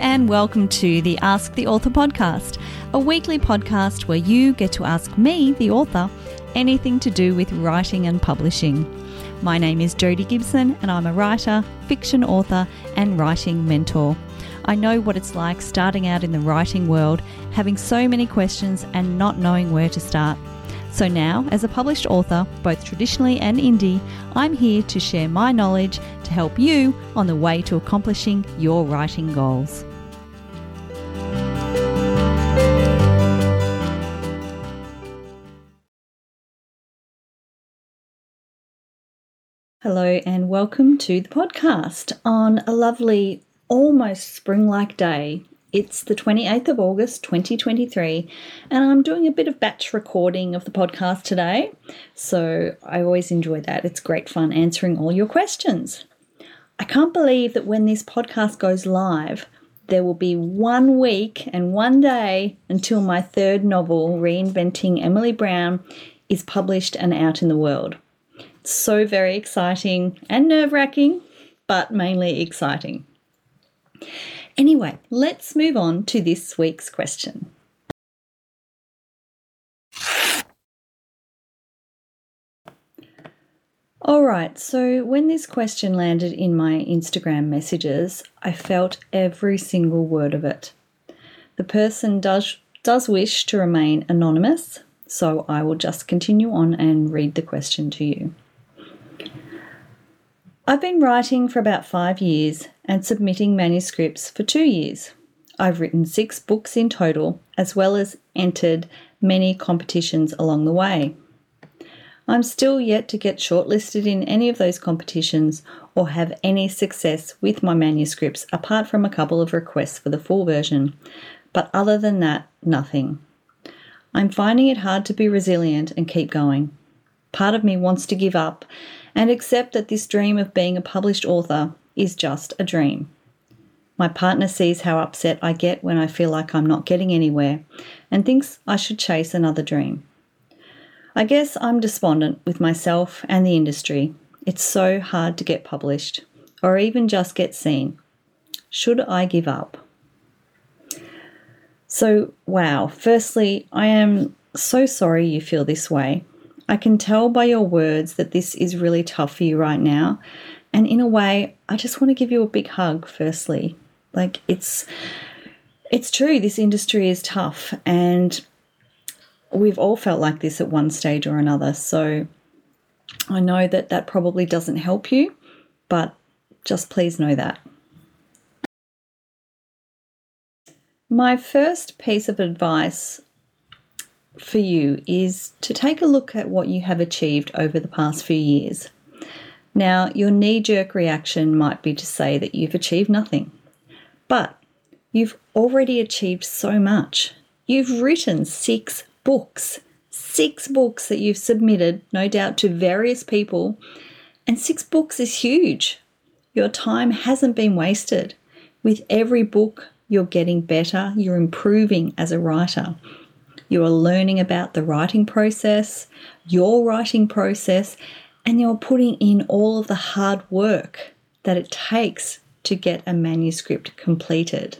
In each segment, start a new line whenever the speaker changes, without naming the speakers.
and welcome to the Ask the Author podcast, a weekly podcast where you get to ask me, the author, anything to do with writing and publishing. My name is Jodi Gibson, and I'm a writer, fiction author, and writing mentor. I know what it's like starting out in the writing world, having so many questions and not knowing where to start. So now, as a published author, both traditionally and indie, I'm here to share my knowledge to help you on the way to accomplishing your writing goals. Hello, and welcome to the podcast on a lovely, almost spring like day it's the 28th of August 2023, and I'm doing a bit of batch recording of the podcast today. So I always enjoy that. It's great fun answering all your questions. I can't believe that when this podcast goes live, there will be one week and one day until my third novel, Reinventing Emily Brown, is published and out in the world. So very exciting and nerve wracking, but mainly exciting. Anyway, let's move on to this week's question. All right, so when this question landed in my Instagram messages, I felt every single word of it. The person does, does wish to remain anonymous, so I will just continue on and read the question to you. I've been writing for about five years and submitting manuscripts for two years. I've written six books in total, as well as entered many competitions along the way. I'm still yet to get shortlisted in any of those competitions or have any success with my manuscripts apart from a couple of requests for the full version, but other than that, nothing. I'm finding it hard to be resilient and keep going. Part of me wants to give up and accept that this dream of being a published author is just a dream. My partner sees how upset I get when I feel like I'm not getting anywhere and thinks I should chase another dream. I guess I'm despondent with myself and the industry. It's so hard to get published or even just get seen. Should I give up? So, wow, firstly, I am so sorry you feel this way. I can tell by your words that this is really tough for you right now. And in a way, I just want to give you a big hug firstly. Like it's it's true this industry is tough and we've all felt like this at one stage or another. So I know that that probably doesn't help you, but just please know that. My first piece of advice for you is to take a look at what you have achieved over the past few years. Now, your knee jerk reaction might be to say that you've achieved nothing, but you've already achieved so much. You've written six books, six books that you've submitted, no doubt, to various people, and six books is huge. Your time hasn't been wasted. With every book, you're getting better, you're improving as a writer. You are learning about the writing process, your writing process, and you're putting in all of the hard work that it takes to get a manuscript completed.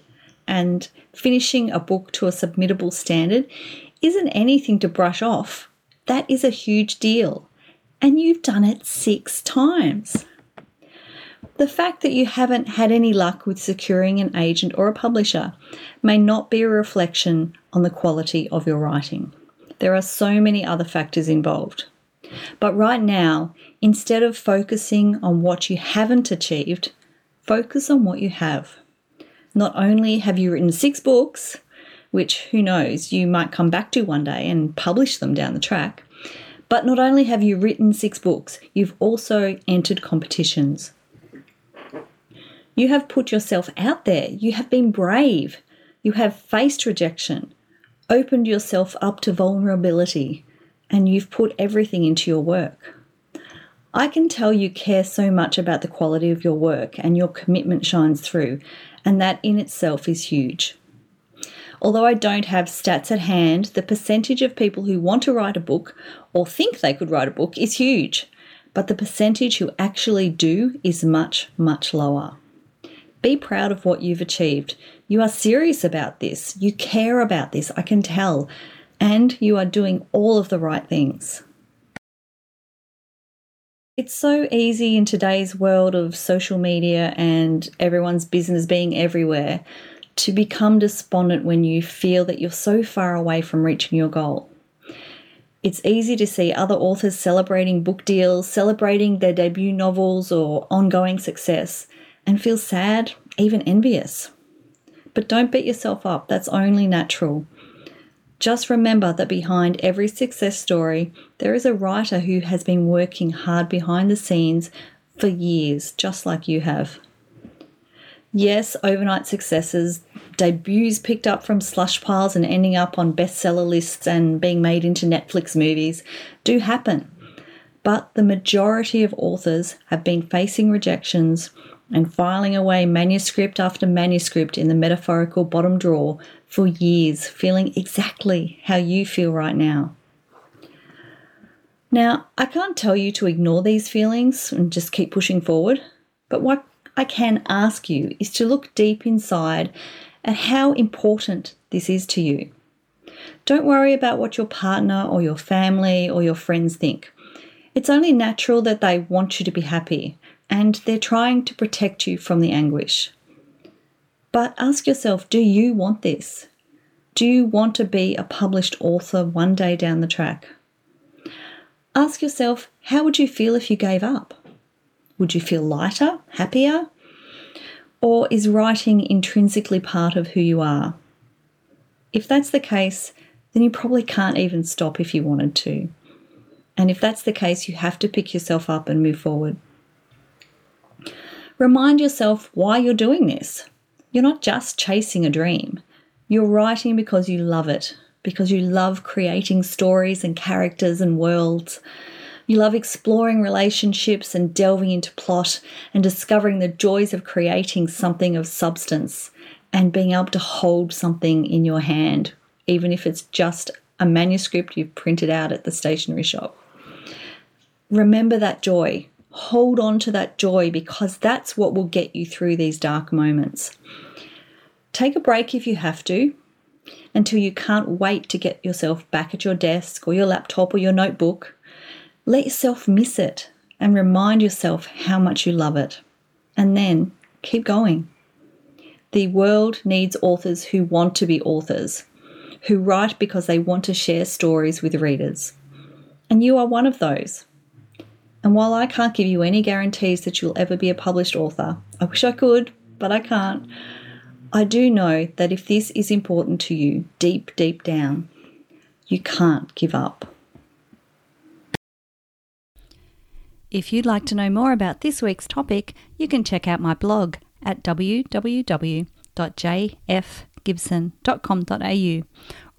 And finishing a book to a submittable standard isn't anything to brush off. That is a huge deal. And you've done it six times. The fact that you haven't had any luck with securing an agent or a publisher may not be a reflection on the quality of your writing. There are so many other factors involved. But right now, instead of focusing on what you haven't achieved, focus on what you have. Not only have you written six books, which who knows, you might come back to one day and publish them down the track, but not only have you written six books, you've also entered competitions. You have put yourself out there. You have been brave. You have faced rejection, opened yourself up to vulnerability, and you've put everything into your work. I can tell you care so much about the quality of your work and your commitment shines through, and that in itself is huge. Although I don't have stats at hand, the percentage of people who want to write a book or think they could write a book is huge, but the percentage who actually do is much, much lower. Be proud of what you've achieved. You are serious about this. You care about this, I can tell. And you are doing all of the right things. It's so easy in today's world of social media and everyone's business being everywhere to become despondent when you feel that you're so far away from reaching your goal. It's easy to see other authors celebrating book deals, celebrating their debut novels or ongoing success, and feel sad, even envious. But don't beat yourself up, that's only natural. Just remember that behind every success story, there is a writer who has been working hard behind the scenes for years, just like you have. Yes, overnight successes, debuts picked up from slush piles and ending up on bestseller lists and being made into Netflix movies do happen. But the majority of authors have been facing rejections and filing away manuscript after manuscript in the metaphorical bottom drawer for years, feeling exactly how you feel right now. Now, I can't tell you to ignore these feelings and just keep pushing forward, but what I can ask you is to look deep inside at how important this is to you. Don't worry about what your partner or your family or your friends think. It's only natural that they want you to be happy and they're trying to protect you from the anguish. But ask yourself do you want this? Do you want to be a published author one day down the track? Ask yourself how would you feel if you gave up? Would you feel lighter, happier? Or is writing intrinsically part of who you are? If that's the case, then you probably can't even stop if you wanted to. And if that's the case, you have to pick yourself up and move forward. Remind yourself why you're doing this. You're not just chasing a dream, you're writing because you love it, because you love creating stories and characters and worlds. You love exploring relationships and delving into plot and discovering the joys of creating something of substance and being able to hold something in your hand, even if it's just a manuscript you've printed out at the stationery shop. Remember that joy hold on to that joy because that's what will get you through these dark moments. Take a break if you have to until you can't wait to get yourself back at your desk or your laptop or your notebook. Let yourself miss it and remind yourself how much you love it. And then keep going. The world needs authors who want to be authors, who write because they want to share stories with readers. And you are one of those. And while I can't give you any guarantees that you'll ever be a published author, I wish I could, but I can't. I do know that if this is important to you deep, deep down, you can't give up.
If you'd like to know more about this week's topic, you can check out my blog at www.jfgibson.com.au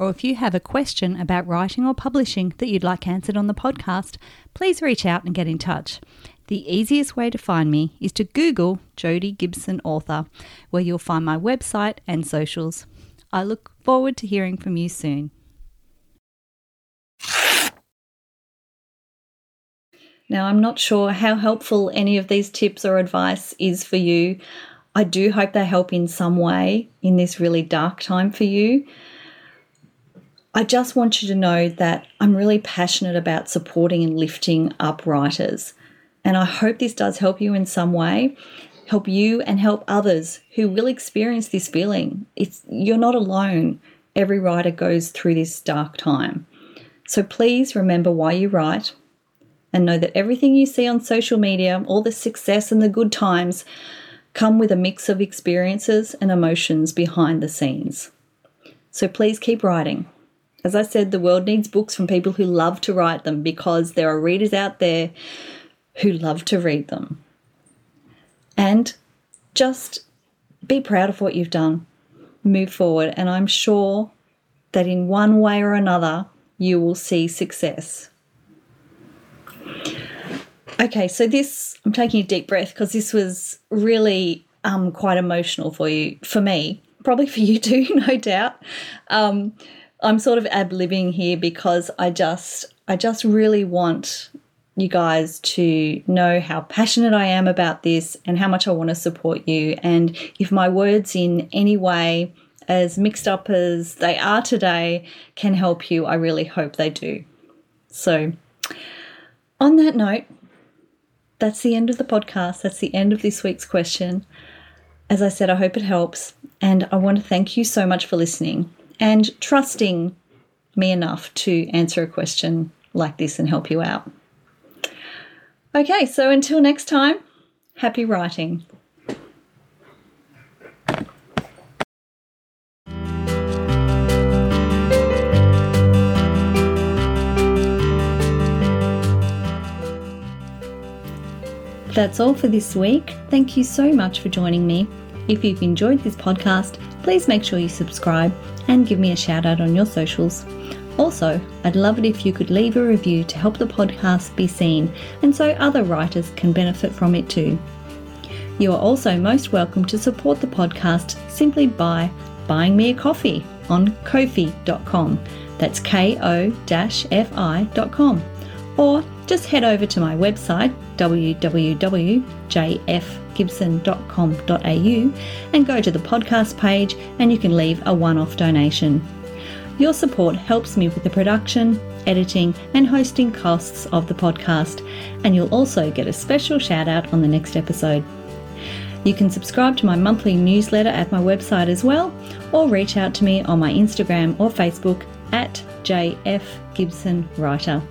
or if you have a question about writing or publishing that you'd like answered on the podcast, please reach out and get in touch. The easiest way to find me is to Google Jodi Gibson Author, where you'll find my website and socials. I look forward to hearing from you soon.
Now, I'm not sure how helpful any of these tips or advice is for you. I do hope they help in some way in this really dark time for you. I just want you to know that I'm really passionate about supporting and lifting up writers. And I hope this does help you in some way, help you and help others who will experience this feeling. It's you're not alone. Every writer goes through this dark time. So please remember why you write and know that everything you see on social media, all the success and the good times, come with a mix of experiences and emotions behind the scenes. So please keep writing. As I said, the world needs books from people who love to write them because there are readers out there who love to read them. And just be proud of what you've done, move forward, and I'm sure that in one way or another you will see success. Okay, so this, I'm taking a deep breath because this was really um, quite emotional for you, for me, probably for you too, no doubt. Um, I'm sort of ab living here because I just I just really want you guys to know how passionate I am about this and how much I want to support you. And if my words in any way, as mixed up as they are today, can help you, I really hope they do. So, on that note, that's the end of the podcast. That's the end of this week's question. As I said, I hope it helps. And I want to thank you so much for listening and trusting me enough to answer a question like this and help you out. Okay, so until next time, happy writing. That's all for this week. Thank you so much for joining me. If you've enjoyed this podcast, please make sure you subscribe and give me a shout out on your socials. Also, I'd love it if you could leave a review to help the podcast be seen and so other writers can benefit from it too. You are also most welcome to support the podcast simply by buying me a coffee on ko-fi.com. That's ko-fi.com. Or just head over to my website www.jfgibson.com.au and go to the podcast page and you can leave a one-off donation. Your support helps me with the production, editing, and hosting costs of the podcast, and you'll also get a special shout out on the next episode. You can subscribe to my monthly newsletter at my website as well, or reach out to me on my Instagram or Facebook at JF Gibson Writer.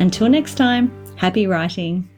Until next time, happy writing.